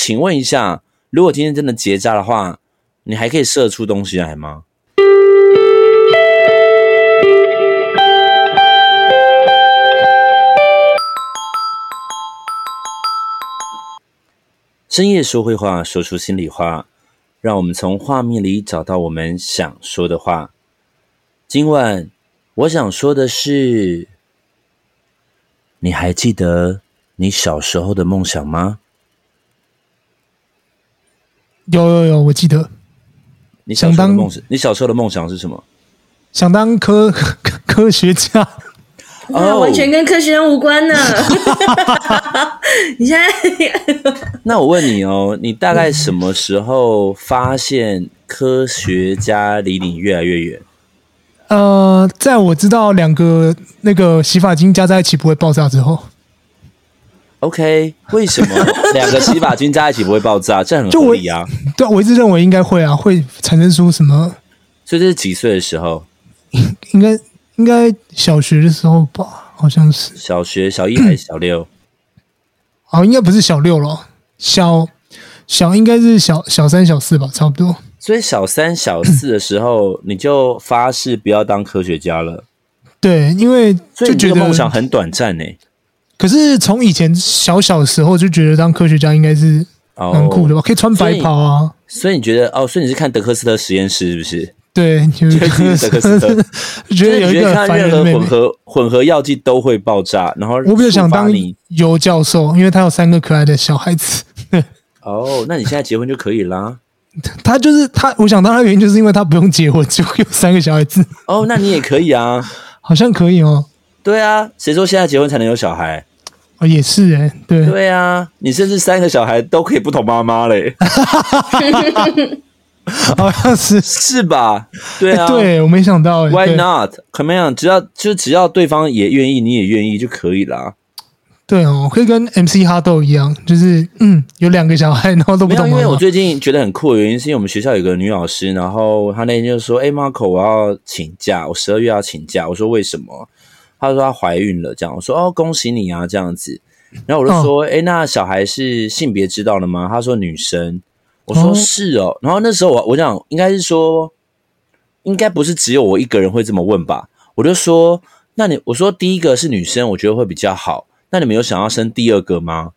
请问一下，如果今天真的结扎的话，你还可以射出东西来吗？深夜说会话，说出心里话，让我们从画面里找到我们想说的话。今晚我想说的是，你还记得你小时候的梦想吗？有有有，我记得。你想当梦想，你小时候的梦想是什么？想当科科科学家。哦，完全跟科学家无关呢。你现在，那我问你哦，你大概什么时候发现科学家离你越来越远？呃，在我知道两个那个洗发精加在一起不会爆炸之后。OK，为什么 两个洗发精加在一起不会爆炸？这很合理啊。对啊，我一直认为应该会啊，会产生出什么？所以这是几岁的时候？应该应该小学的时候吧，好像是小学小一还是小六？哦，应该不是小六了，小小应该是小小三小四吧，差不多。所以小三小四的时候，你就发誓不要当科学家了。对，因为就觉得梦想很短暂呢。可是从以前小小的时候就觉得当科学家应该是蛮酷的吧，可以穿白袍啊。所以你觉得哦，所以你是看德克斯特实验室是不是？对，就是德克斯特。觉得有一个看任何混合混合药剂都会爆炸，然后我比较想当尤教授，因为他有三个可爱的小孩子。哦，那你现在结婚就可以啦。他就是他，我想当他原因就是因为他不用结婚就有三个小孩子。哦，那你也可以啊，好像可以哦。对啊，谁说现在结婚才能有小孩？哦，也是哎，对对啊，你甚至三个小孩都可以不同妈妈嘞，好像是是吧？对啊，对我没想到，Why not？Come on，只要就只要对方也愿意，你也愿意就可以啦。对哦，可以跟 MC 哈豆一样，就是嗯，有两个小孩，然后都不同妈妈。因为我最近觉得很酷的原因，是因为我们学校有个女老师，然后她那天就说：“哎，Marco，我要请假，我十二月要请假。”我说：“为什么？”她说她怀孕了，这样我说哦，恭喜你啊，这样子。然后我就说，哎、哦，那小孩是性别知道了吗？她说女生。我说是哦。哦然后那时候我我想应该是说，应该不是只有我一个人会这么问吧？我就说，那你我说第一个是女生，我觉得会比较好。那你们有想要生第二个吗？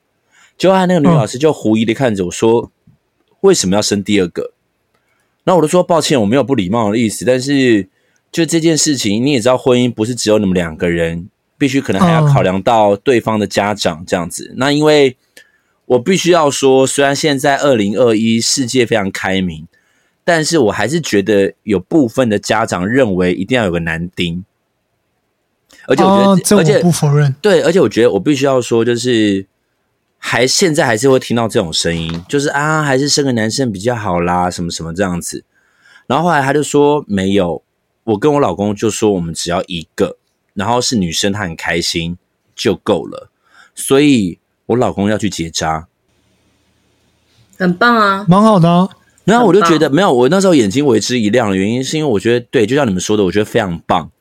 结果那个女老师就狐疑的看着我说，哦、为什么要生第二个？那我就说抱歉，我没有不礼貌的意思，但是。就这件事情，你也知道，婚姻不是只有你们两个人，必须可能还要考量到对方的家长这样子。Oh. 那因为我必须要说，虽然现在二零二一世界非常开明，但是我还是觉得有部分的家长认为一定要有个男丁，而且我觉得，oh, 而且不否认，对，而且我觉得我必须要说，就是还现在还是会听到这种声音，就是啊，还是生个男生比较好啦，什么什么这样子。然后后来他就说没有。我跟我老公就说，我们只要一个，然后是女生，她很开心就够了。所以我老公要去结扎，很棒啊，蛮好的啊。然后我就觉得没有，我那时候眼睛为之一亮的原因，是因为我觉得对，就像你们说的，我觉得非常棒。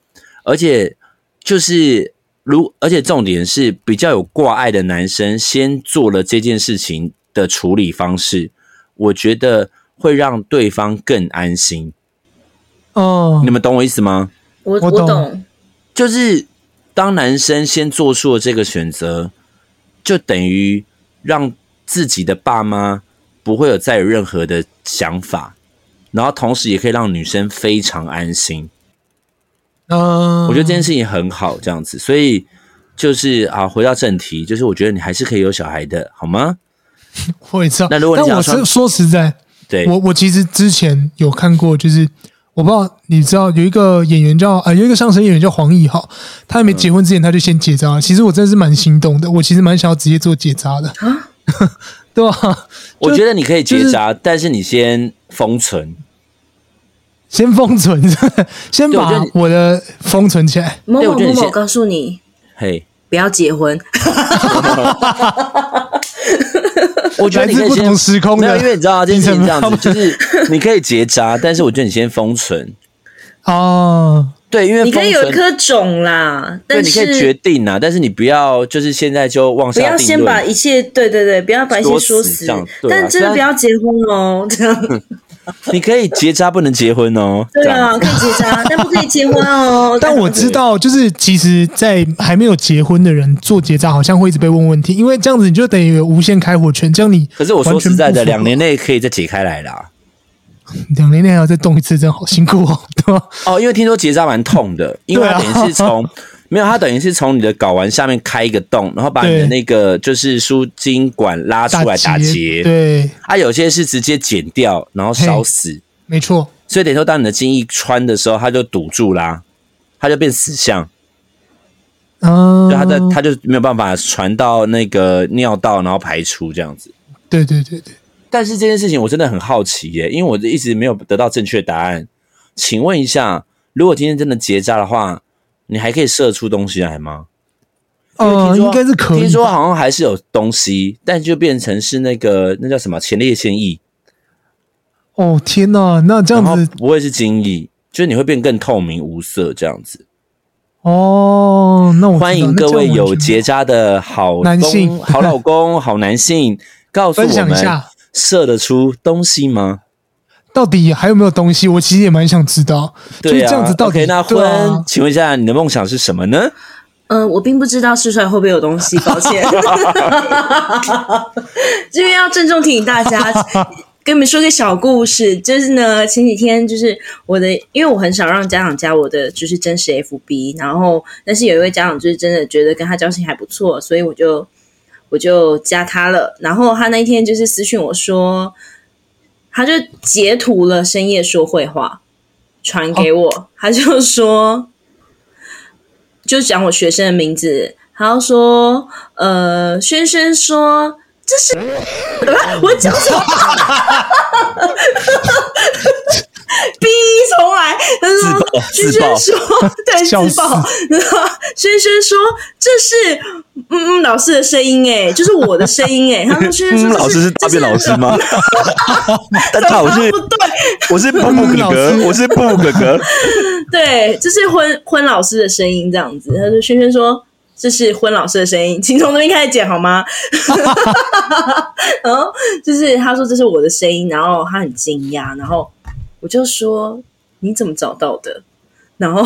而且就是如，而且重点是比较有挂碍的男生先做了这件事情的处理方式，我觉得会让对方更安心。哦，你们懂我意思吗？我我懂，就是当男生先做出了这个选择，就等于让自己的爸妈不会有再有任何的想法，然后同时也可以让女生非常安心。嗯，我觉得这件事情很好，这样子，所以就是啊，回到正题，就是我觉得你还是可以有小孩的，好吗？我也知道，那如果你想说，但我是说实在，对我我其实之前有看过，就是。我不知道你知道有一个演员叫呃有一个相声演员叫黄奕豪，他还没结婚之前他就先结扎了。其实我真的是蛮心动的，我其实蛮想要直接做结扎的啊，对吧？我觉得你可以结扎，但是你先封存，先封存，先把我的封存起来。某某某某，我告诉你，嘿，不要结婚。我觉得你可以先不同时空的，没有，因为你知道这件事情这样子，就是你可以结扎，但是我觉得你先封存。哦，对，因为你可以有一颗种啦，但是你可以决定啦，但是你不要就是现在就妄下定论，不要先把一切对对对，不要把一切说死，说死但真的不要结婚哦，这样。你可以结扎，不能结婚哦。对啊，可以结扎，但不可以结婚哦。但我知道，就是其实，在还没有结婚的人做结扎，好像会一直被问问题，因为这样子你就等于有无限开火权，这样你。可是我说实在的，两年内可以再解开来啦。两年内还要再动一次，真好辛苦哦，对吧？哦，因为听说结扎蛮痛的，因为它等于是从。没有，它等于是从你的睾丸下面开一个洞，然后把你的那个就是输精管拉出来打结。对，它、啊、有些是直接剪掉，然后烧死。没错。所以等于说，当你的精液穿的时候，它就堵住啦，它就变死相。嗯。就它的它就没有办法传到那个尿道，然后排出这样子。对对对对。但是这件事情我真的很好奇耶，因为我一直没有得到正确答案。请问一下，如果今天真的结扎的话？你还可以射出东西来吗？呃，应该是可以。听说好像还是有东西，但就变成是那个那叫什么前列腺液。哦天哪，那这样子不会是精液，就是你会变更透明无色这样子。哦，那我欢迎各位有结扎的好男性、好老公、好男性，告诉我们射得出东西吗？到底还有没有东西？我其实也蛮想知道。对啊，这样子到底 OK，那婚，啊、请问一下，你的梦想是什么呢？嗯、呃，我并不知道试出来会不会有东西，抱歉。这边要郑重提醒大家，跟你们说个小故事，就是呢，前几天就是我的，因为我很少让家长加我的就是真实 FB，然后但是有一位家长就是真的觉得跟他交情还不错，所以我就我就加他了。然后他那一天就是私讯我说。他就截图了深夜说会话，传给我。Oh. 他就说，就讲我学生的名字。他就说，呃，轩轩说这是，我讲什么？逼重来。他说，轩轩说，对，自爆。然后轩轩说，这是。嗯嗯，老师的声音哎，就是我的声音哎。他们说，嗯，老师是大便老师吗？但他我是不对，我是布布哥哥，我是布布哥哥。对，这是婚婚老师的声音，这样子。他说：“轩轩说这是婚老师的声音，请从那边开始剪好吗？”然后就是他说这是我的声音，然后他很惊讶，然后我就说你怎么找到的？然后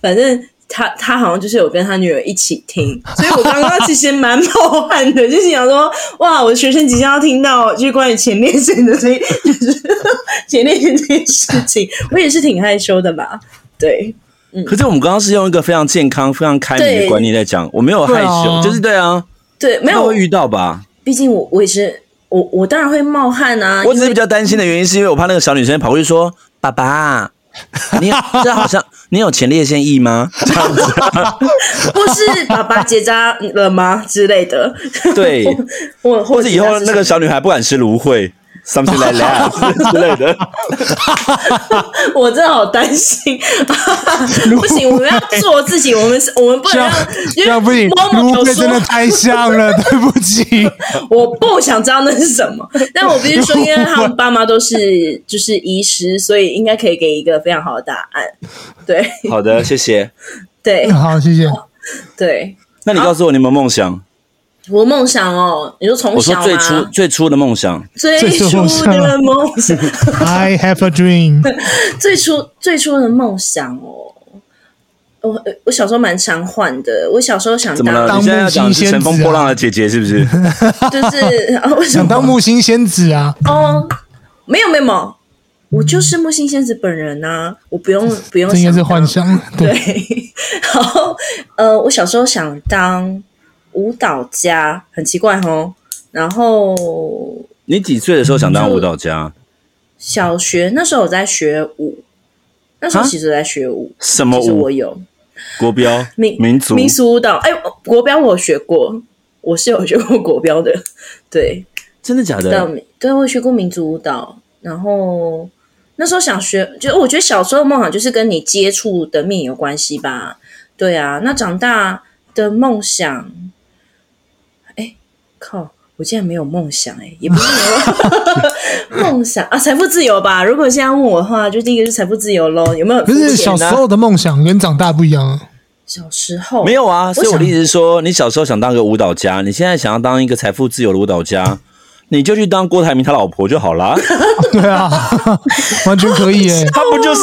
反正。他他好像就是有跟他女儿一起听，所以我刚刚其实蛮冒汗的，就是想说，哇，我的学生即将要听到就是关于前列腺的这，就是 前列腺这件事情，我也是挺害羞的吧？对，嗯。可是我们刚刚是用一个非常健康、非常开明的观念在讲，我没有害羞，啊、就是对啊，对，没有会遇到吧？毕竟我我也是，我我当然会冒汗啊。我只是比较担心的原因，是因为我怕那个小女生跑过去说：“爸爸。”你 这好像你有前列腺液吗？这样子，或是爸爸结扎了吗之类的？对，我或者以后那个小女孩不敢吃芦荟。Something like that 之类的，我真的好担心。不行，我们要做自己。我们是，我们不能让，因为不行。芦荟真的太像了，对不起。我不想知道那是什么，但我必须说，因为他们爸妈都是就是医师，所以应该可以给一个非常好的答案。对，好的，谢谢。对，好，谢谢。对，那你告诉我，你有没有梦想？我梦想哦，你说从小吗？我说最初最初的梦想，最初的梦想。I have a dream。最初最初的梦想哦，我我小时候蛮常换的。我小时候想当，怎么了？你现在要讲是乘风破浪的姐姐是不是？就是想当木星仙子啊？哦，没有没有，我就是木星仙子本人啊！我不用不用，这应该是幻想。对，然后呃，我小时候想当。舞蹈家很奇怪哦，然后你几岁的时候想当舞蹈家？小学那时候我在学舞，那时候其实在学舞。什么舞？我有国标、民民族、民俗舞蹈。哎，国标我学过，我是有学过国标的。对，真的假的？对，我学过民族舞蹈。然后那时候想学，就我觉得小时候的梦想就是跟你接触的面有关系吧。对啊，那长大的梦想。靠！我竟然没有梦想哎、欸，也不是没有 梦想啊，财富自由吧。如果现在问我的话，就第一个是财富自由喽。有没有？不是小时候的梦想跟长大不一样啊。小时候没有啊，所以我的意思是说，你小时候想当个舞蹈家，你现在想要当一个财富自由的舞蹈家，你就去当郭台铭他老婆就好啦。对啊，完全可以耶、欸。他不就是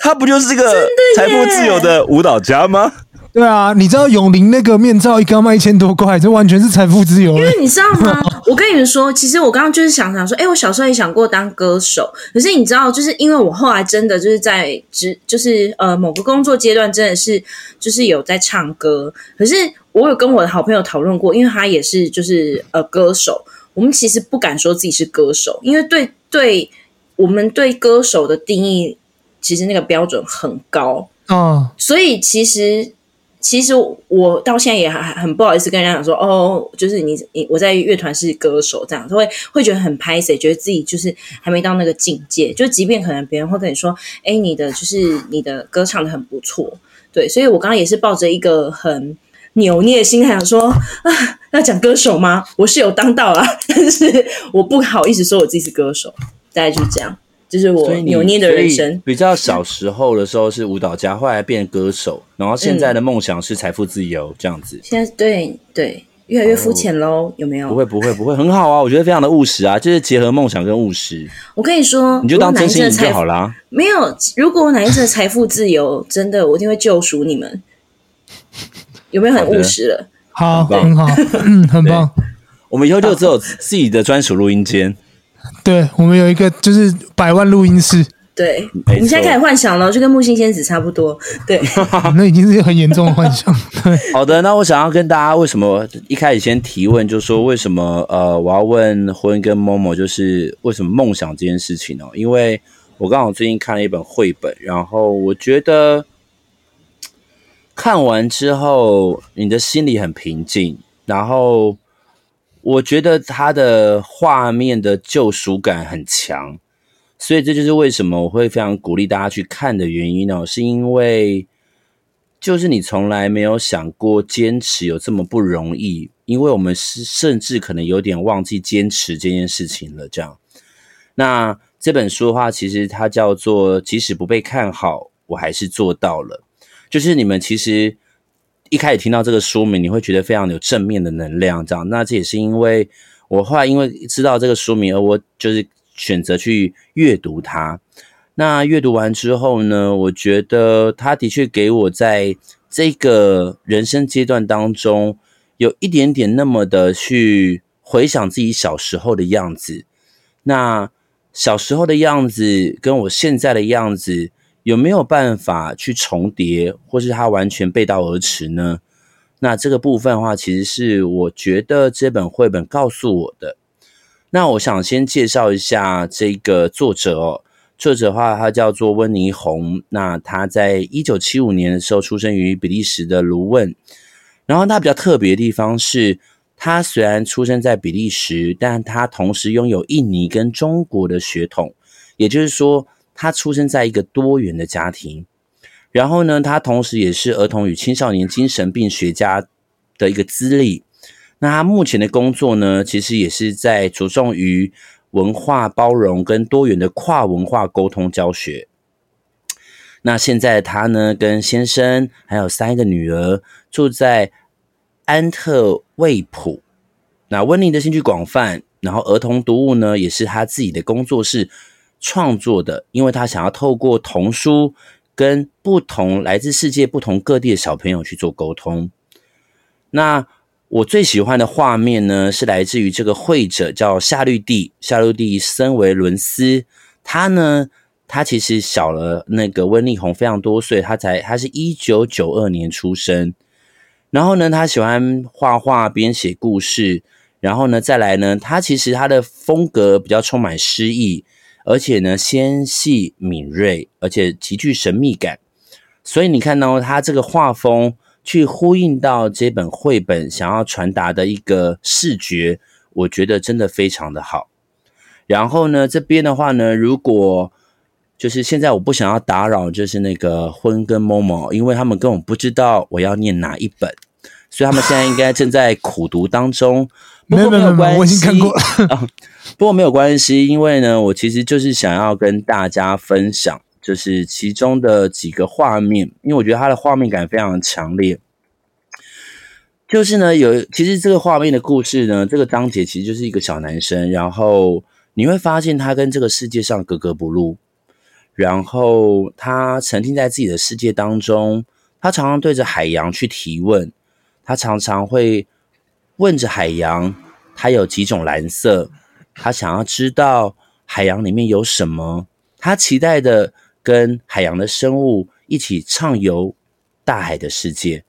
他不就是个财富自由的舞蹈家吗？对啊，你知道永龄那个面罩一个要卖一千多块，这完全是财富自由。因为你知道吗？我跟你们说，其实我刚刚就是想想说，哎，我小时候也想过当歌手，可是你知道，就是因为我后来真的就是在职，就是呃某个工作阶段，真的是就是有在唱歌。可是我有跟我的好朋友讨论过，因为他也是就是呃歌手，我们其实不敢说自己是歌手，因为对对，我们对歌手的定义其实那个标准很高哦，所以其实。其实我到现在也还很不好意思跟人家讲说哦，就是你你我在乐团是歌手这样，会会觉得很拍谢，觉得自己就是还没到那个境界。就即便可能别人会跟你说，哎，你的就是你的歌唱的很不错，对。所以我刚刚也是抱着一个很扭捏的心，态想说啊，要讲歌手吗？我是有当到啦，但是我不好意思说我自己是歌手，大概就是这样。就是我扭捏的人生。比较小时候的时候是舞蹈家，后来变歌手，然后现在的梦想是财富自由这样子。现在对对，越来越肤浅喽，有没有？不会不会不会，很好啊，我觉得非常的务实啊，就是结合梦想跟务实。我跟你说，你就当真心人就好啦。没有，如果哪一次财富自由，真的我一定会救赎你们。有没有很务实了？好，很好，嗯，很棒。我们以后就只有自己的专属录音间。对，我们有一个就是百万录音室。对，我们现在开始幻想了，就跟木星仙子差不多。对，那已经是很严重的幻想。对，好的，那我想要跟大家为什么一开始先提问，就是说为什么呃，我要问婚跟 Momo，就是为什么梦想这件事情呢？因为我刚好最近看了一本绘本，然后我觉得看完之后，你的心里很平静，然后。我觉得它的画面的救赎感很强，所以这就是为什么我会非常鼓励大家去看的原因呢？是因为就是你从来没有想过坚持有这么不容易，因为我们是甚至可能有点忘记坚持这件事情了。这样，那这本书的话，其实它叫做“即使不被看好，我还是做到了”，就是你们其实。一开始听到这个书名，你会觉得非常有正面的能量，这样。那这也是因为我后来因为知道这个书名，而我就是选择去阅读它。那阅读完之后呢，我觉得它的确给我在这个人生阶段当中，有一点点那么的去回想自己小时候的样子。那小时候的样子跟我现在的样子。有没有办法去重叠，或是它完全背道而驰呢？那这个部分的话，其实是我觉得这本绘本告诉我的。那我想先介绍一下这个作者哦。作者的话，他叫做温尼红。那他在一九七五年的时候出生于比利时的卢汶。然后他比较特别的地方是，他虽然出生在比利时，但他同时拥有印尼跟中国的血统，也就是说。他出生在一个多元的家庭，然后呢，他同时也是儿童与青少年精神病学家的一个资历。那他目前的工作呢，其实也是在着重于文化包容跟多元的跨文化沟通教学。那现在他呢，跟先生还有三个女儿住在安特卫普。那温妮的兴趣广泛，然后儿童读物呢，也是他自己的工作室。创作的，因为他想要透过童书跟不同来自世界不同各地的小朋友去做沟通。那我最喜欢的画面呢，是来自于这个绘者叫夏绿蒂，夏绿蒂森维伦斯。他呢，他其实小了那个温丽红非常多岁，他才他是一九九二年出生。然后呢，他喜欢画画、编写故事。然后呢，再来呢，他其实他的风格比较充满诗意。而且呢，纤细敏锐，而且极具神秘感。所以你看到他这个画风，去呼应到这本绘本想要传达的一个视觉，我觉得真的非常的好。然后呢，这边的话呢，如果就是现在我不想要打扰，就是那个婚跟 mom，因为他们根本不知道我要念哪一本，所以他们现在应该正在苦读当中。不过没有关系，没有没有，我已经看过了。啊，不过没有关系，因为呢，我其实就是想要跟大家分享，就是其中的几个画面，因为我觉得它的画面感非常强烈。就是呢，有其实这个画面的故事呢，这个章节其实就是一个小男生，然后你会发现他跟这个世界上格格不入，然后他沉浸在自己的世界当中，他常常对着海洋去提问，他常常会问着海洋，它有几种蓝色，他想要知道海洋里面有什么，他期待的跟海洋的生物一起畅游大海的世界。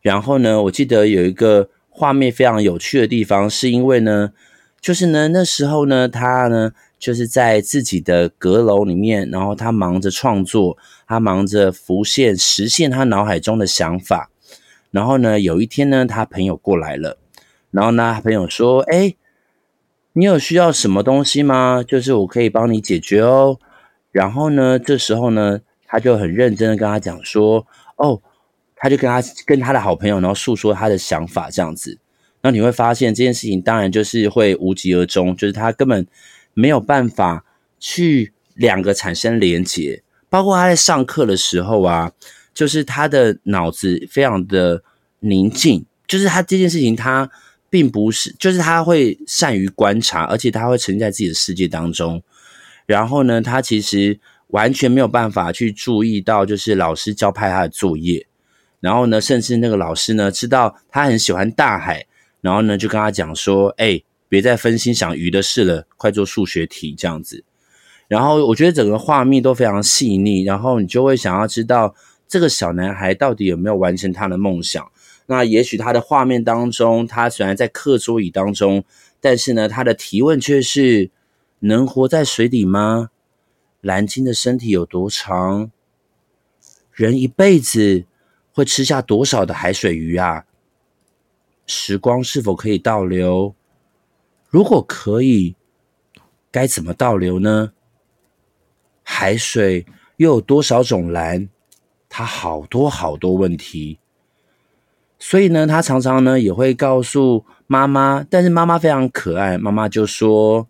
然后呢，我记得有一个画面非常有趣的地方，是因为呢，就是呢那时候呢，他呢就是在自己的阁楼里面，然后他忙着创作，他忙着浮现、实现他脑海中的想法。然后呢，有一天呢，他朋友过来了，然后呢，他朋友说：“哎，你有需要什么东西吗？就是我可以帮你解决哦。”然后呢，这时候呢，他就很认真的跟他讲说：“哦。”他就跟他跟他的好朋友，然后诉说他的想法，这样子，那你会发现这件事情当然就是会无疾而终，就是他根本没有办法去两个产生连结，包括他在上课的时候啊，就是他的脑子非常的宁静，就是他这件事情他并不是，就是他会善于观察，而且他会沉浸在自己的世界当中，然后呢，他其实完全没有办法去注意到，就是老师交派他的作业。然后呢，甚至那个老师呢，知道他很喜欢大海，然后呢，就跟他讲说：“哎，别再分心想鱼的事了，快做数学题这样子。”然后我觉得整个画面都非常细腻，然后你就会想要知道这个小男孩到底有没有完成他的梦想。那也许他的画面当中，他虽然在课桌椅当中，但是呢，他的提问却是：能活在水底吗？蓝鲸的身体有多长？人一辈子。会吃下多少的海水鱼啊？时光是否可以倒流？如果可以，该怎么倒流呢？海水又有多少种蓝？他好多好多问题。所以呢，他常常呢也会告诉妈妈，但是妈妈非常可爱，妈妈就说：“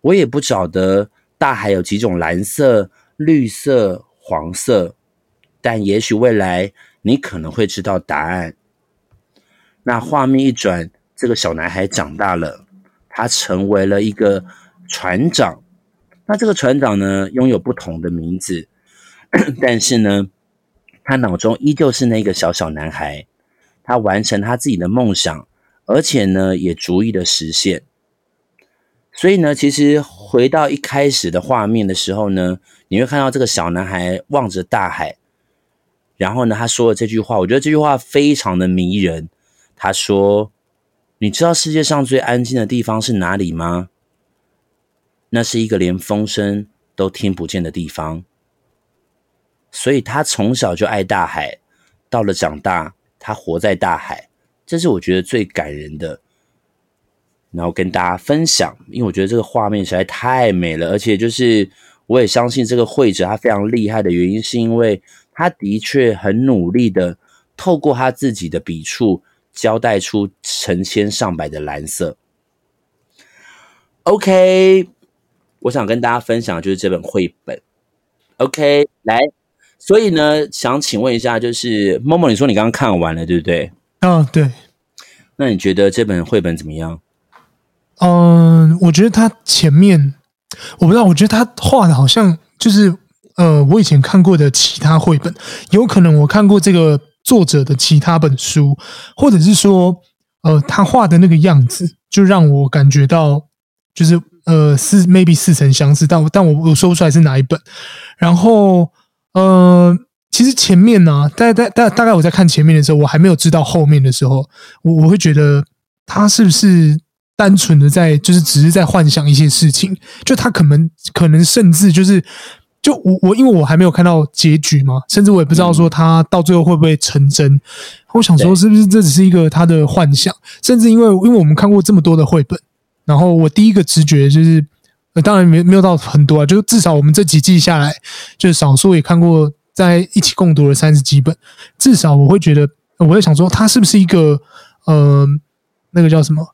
我也不晓得大海有几种蓝色、绿色、黄色，但也许未来。”你可能会知道答案。那画面一转，这个小男孩长大了，他成为了一个船长。那这个船长呢，拥有不同的名字，但是呢，他脑中依旧是那个小小男孩。他完成他自己的梦想，而且呢，也逐一的实现。所以呢，其实回到一开始的画面的时候呢，你会看到这个小男孩望着大海。然后呢，他说了这句话，我觉得这句话非常的迷人。他说：“你知道世界上最安静的地方是哪里吗？那是一个连风声都听不见的地方。”所以，他从小就爱大海，到了长大，他活在大海，这是我觉得最感人的。然后跟大家分享，因为我觉得这个画面实在太美了，而且就是我也相信这个绘者他非常厉害的原因，是因为。他的确很努力的透过他自己的笔触，交代出成千上百的蓝色。OK，我想跟大家分享就是这本绘本。OK，来，所以呢，想请问一下，就是默默，你说你刚刚看完了，对不对？嗯，对。那你觉得这本绘本怎么样？嗯，我觉得他前面我不知道，我觉得他画的好像就是。呃，我以前看过的其他绘本，有可能我看过这个作者的其他本书，或者是说，呃，他画的那个样子，就让我感觉到，就是呃，是 maybe 似曾相识，但我但我我说不出来是哪一本。然后，呃，其实前面呢、啊，大概大大概我在看前面的时候，我还没有知道后面的时候，我我会觉得他是不是单纯的在，就是只是在幻想一些事情，就他可能可能甚至就是。就我我因为我还没有看到结局嘛，甚至我也不知道说他到最后会不会成真。嗯、我想说是不是这只是一个他的幻想？甚至因为因为我们看过这么多的绘本，然后我第一个直觉就是，当然没没有到很多啊，就至少我们这几季下来，就是少数也看过在一起共读了三十几本，至少我会觉得，我会想说他是不是一个呃那个叫什么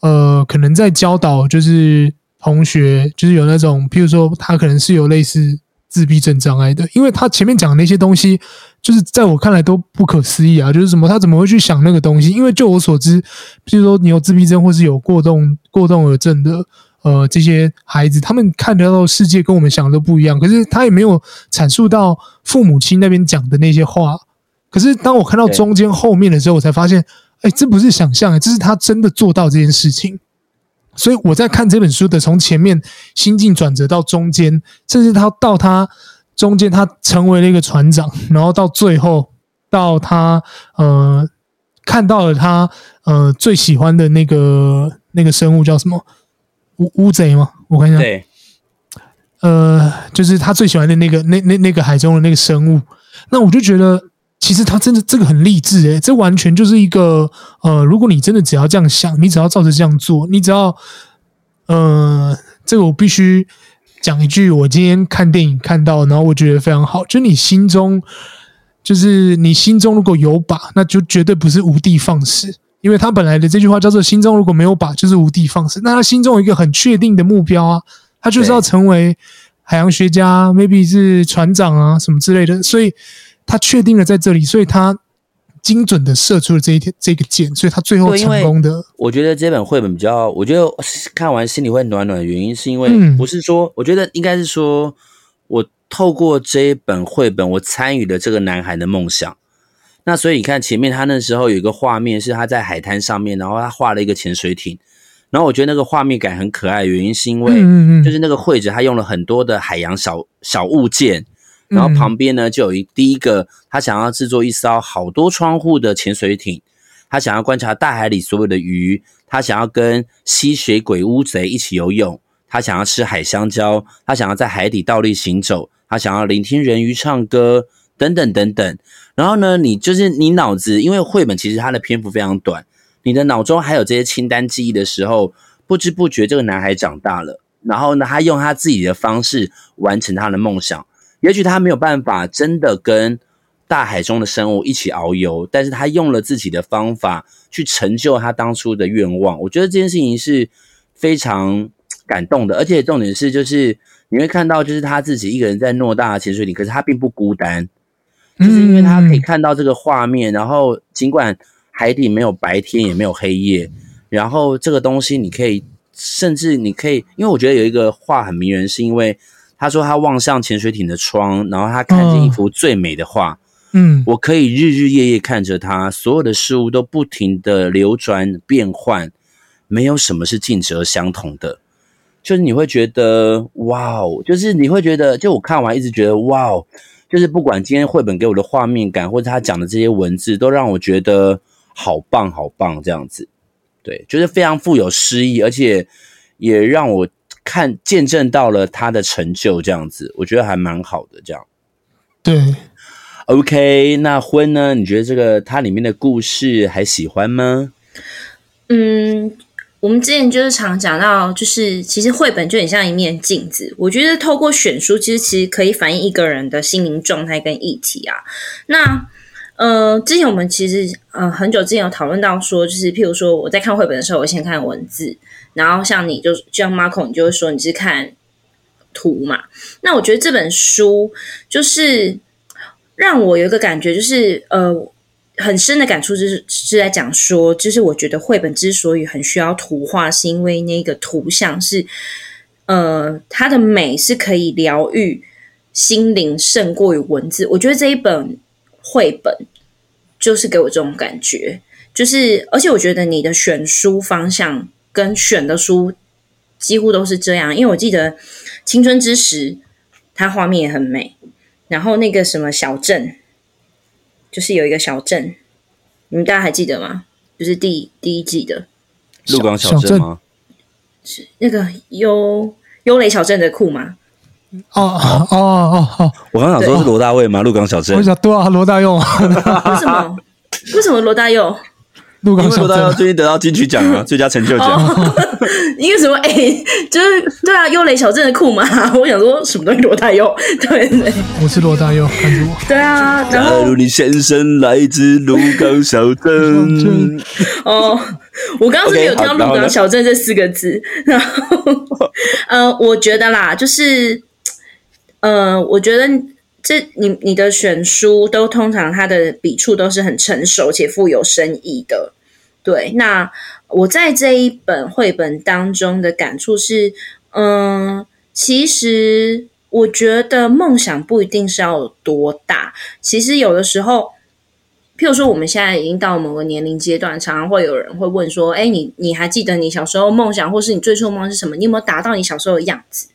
呃，可能在教导就是同学，就是有那种，譬如说他可能是有类似自闭症障碍的，因为他前面讲那些东西，就是在我看来都不可思议啊，就是什么他怎么会去想那个东西？因为就我所知，譬如说你有自闭症或是有过动过动儿症的。呃，这些孩子他们看得到世界跟我们想的都不一样，可是他也没有阐述到父母亲那边讲的那些话。可是当我看到中间后面的时候，我才发现，哎，这不是想象，这是他真的做到这件事情。所以我在看这本书的从前面心境转折到中间，甚至他到他中间他成为了一个船长，然后到最后到他呃看到了他呃最喜欢的那个那个生物叫什么？乌乌贼吗？我看一下。对，呃，就是他最喜欢的那个那那那个海中的那个生物。那我就觉得，其实他真的这个很励志诶，这完全就是一个呃，如果你真的只要这样想，你只要照着这样做，你只要呃，这个我必须讲一句，我今天看电影看到，然后我觉得非常好，就你心中，就是你心中如果有把，那就绝对不是无的放矢。因为他本来的这句话叫做“心中如果没有靶，就是无的放矢”。那他心中有一个很确定的目标啊，他就是要成为海洋学家，maybe 是船长啊什么之类的。所以他确定了在这里，所以他精准的射出了这一天这个箭，所以他最后成功的。我觉得这本绘本比较，我觉得看完心里会暖暖的原因，是因为不是说，我觉得应该是说我透过这一本绘本，我参与了这个男孩的梦想。那所以你看前面他那时候有一个画面是他在海滩上面，然后他画了一个潜水艇，然后我觉得那个画面感很可爱，原因是因为就是那个绘者他用了很多的海洋小小物件，然后旁边呢就有一第一个他想要制作一艘好多窗户的潜水艇，他想要观察大海里所有的鱼，他想要跟吸血鬼乌贼一起游泳，他想要吃海香蕉，他想要在海底倒立行走，他想要聆听人鱼唱歌。等等等等，然后呢，你就是你脑子，因为绘本其实它的篇幅非常短，你的脑中还有这些清单记忆的时候，不知不觉这个男孩长大了，然后呢，他用他自己的方式完成他的梦想。也许他没有办法真的跟大海中的生物一起遨游，但是他用了自己的方法去成就他当初的愿望。我觉得这件事情是非常感动的，而且重点是，就是你会看到，就是他自己一个人在偌大的潜水艇，可是他并不孤单。就是因为他可以看到这个画面，然后尽管海底没有白天也没有黑夜，然后这个东西你可以，甚至你可以，因为我觉得有一个画很迷人，是因为他说他望向潜水艇的窗，然后他看见一幅最美的画。嗯，我可以日日夜夜看着它，所有的事物都不停的流转变换，没有什么是静止而相同的。就是你会觉得哇哦，就是你会觉得，就我看完一直觉得哇哦。就是不管今天绘本给我的画面感，或者他讲的这些文字，都让我觉得好棒好棒这样子。对，就是非常富有诗意，而且也让我看见证到了他的成就这样子，我觉得还蛮好的这样。对，OK，那婚呢？你觉得这个它里面的故事还喜欢吗？嗯。我们之前就是常讲到，就是其实绘本就很像一面镜子。我觉得透过选书，其实其实可以反映一个人的心灵状态跟议题啊。那呃，之前我们其实呃很久之前有讨论到说，就是譬如说我在看绘本的时候，我先看文字，然后像你就就像 Marco，你就会说你是看图嘛。那我觉得这本书就是让我有一个感觉，就是呃。很深的感触就是是在讲说，就是我觉得绘本之所以很需要图画，是因为那个图像是，呃，它的美是可以疗愈心灵胜过于文字。我觉得这一本绘本就是给我这种感觉，就是而且我觉得你的选书方向跟选的书几乎都是这样，因为我记得青春之时，它画面也很美，然后那个什么小镇。就是有一个小镇，你们大家还记得吗？就是第第一季的鹿港小镇吗？是那个幽幽雷小镇的库吗？哦哦哦哦！我刚想说是罗大卫吗？鹿港小镇，我想对啊，罗大佑。为什么？为什么罗大佑？鹿港小镇最近得到金曲奖了，最佳成就奖。因为什么？哎、欸，就是对啊，优雷小镇的酷嘛。我想说什么东西罗大佑？对对，我是罗大佑，看着我。对啊，然后假如你先生来自鹿港小镇。哦，我刚刚是没有听到“鹿港小镇”这四个字。Okay, 然后，呃，我觉得啦，就是，呃，我觉得这你你的选书都通常它的笔触都是很成熟且富有深意的。对，那我在这一本绘本当中的感触是，嗯、其实我觉得梦想不一定是要有多大，其实有的时候。譬如说，我们现在已经到某个年龄阶段，常常会有人会问说：“哎，你你还记得你小时候梦想，或是你最初的梦是什么？你有没有达到你小时候的样子？”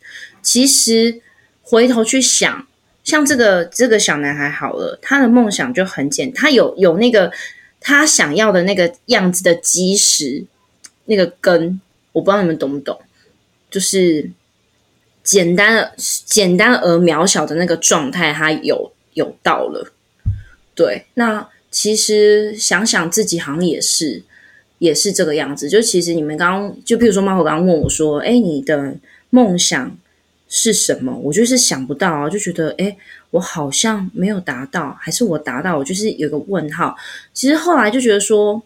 其实回头去想，像这个这个小男孩好了，他的梦想就很简，他有有那个他想要的那个样子的基石，那个根，我不知道你们懂不懂，就是简单的、简单而渺小的那个状态，他有有到了。对，那。其实想想自己好像也是，也是这个样子。就其实你们刚刚，就比如说猫口刚刚问我说：“哎，你的梦想是什么？”我就是想不到啊，就觉得哎，我好像没有达到，还是我达到？我就是有个问号。其实后来就觉得说，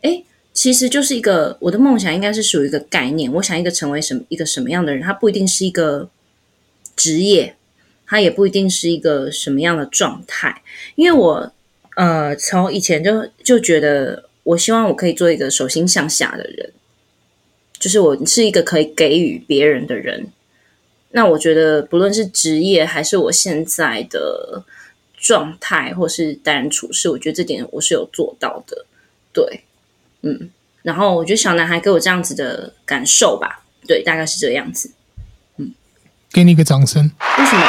哎，其实就是一个我的梦想，应该是属于一个概念。我想一个成为什么一个什么样的人，他不一定是一个职业，他也不一定是一个什么样的状态，因为我。呃，从以前就就觉得，我希望我可以做一个手心向下的人，就是我是一个可以给予别人的人。那我觉得，不论是职业还是我现在的状态，或是待人处事，我觉得这点我是有做到的。对，嗯，然后我觉得小男孩给我这样子的感受吧，对，大概是这样子。嗯，给你一个掌声。为什么？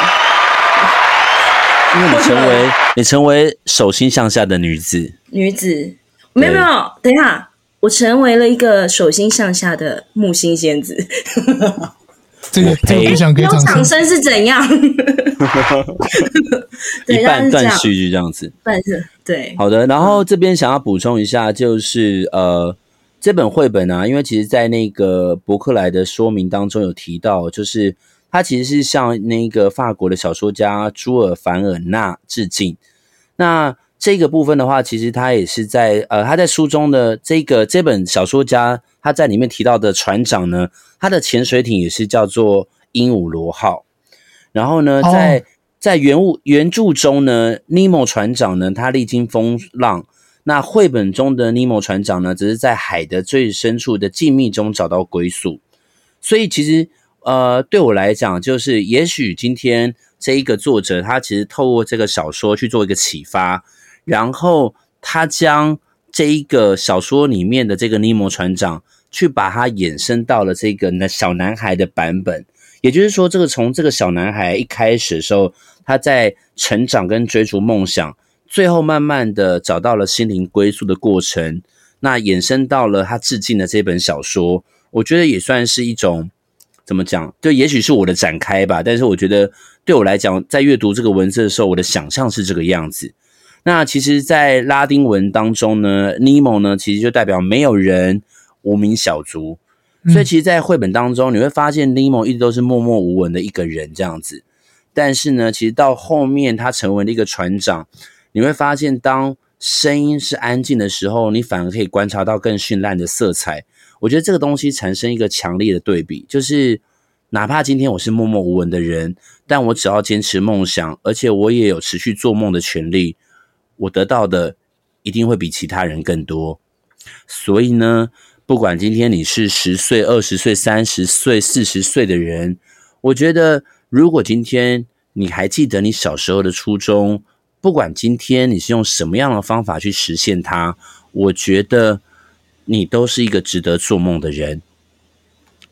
因为你成为你成为手心向下的女子，女子没有没有，等一下，我成为了一个手心向下的木星仙子。这个这个不想给掌声，是怎样？一半断续就这样子，半是对。好的，然后这边想要补充一下，就是呃，这本绘本啊，因为其实在那个博克莱的说明当中有提到，就是。他其实是向那个法国的小说家朱尔凡尔纳致敬。那这个部分的话，其实他也是在呃，他在书中的这个这本小说家他在里面提到的船长呢，他的潜水艇也是叫做鹦鹉螺号。然后呢，在在原物原著中呢，尼莫船长呢，他历经风浪。那绘本中的尼莫船长呢，只是在海的最深处的静谧中找到归宿。所以其实。呃，对我来讲，就是也许今天这一个作者，他其实透过这个小说去做一个启发，然后他将这一个小说里面的这个尼莫船长，去把它衍生到了这个小男孩的版本。也就是说，这个从这个小男孩一开始的时候，他在成长跟追逐梦想，最后慢慢的找到了心灵归宿的过程，那衍生到了他致敬的这本小说，我觉得也算是一种。怎么讲？就也许是我的展开吧，但是我觉得对我来讲，在阅读这个文字的时候，我的想象是这个样子。那其实，在拉丁文当中呢，Nemo 呢，其实就代表没有人，无名小卒。所以，其实，在绘本当中，你会发现 Nemo 一直都是默默无闻的一个人这样子。但是呢，其实到后面他成为了一个船长，你会发现，当声音是安静的时候，你反而可以观察到更绚烂的色彩。我觉得这个东西产生一个强烈的对比，就是哪怕今天我是默默无闻的人，但我只要坚持梦想，而且我也有持续做梦的权利，我得到的一定会比其他人更多。所以呢，不管今天你是十岁、二十岁、三十岁、四十岁的人，我觉得如果今天你还记得你小时候的初衷，不管今天你是用什么样的方法去实现它，我觉得。你都是一个值得做梦的人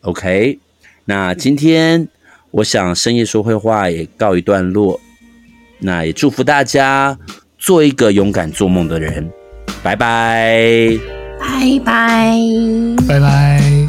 ，OK？那今天我想深夜说会话也告一段落，那也祝福大家做一个勇敢做梦的人。拜拜。拜拜。拜拜。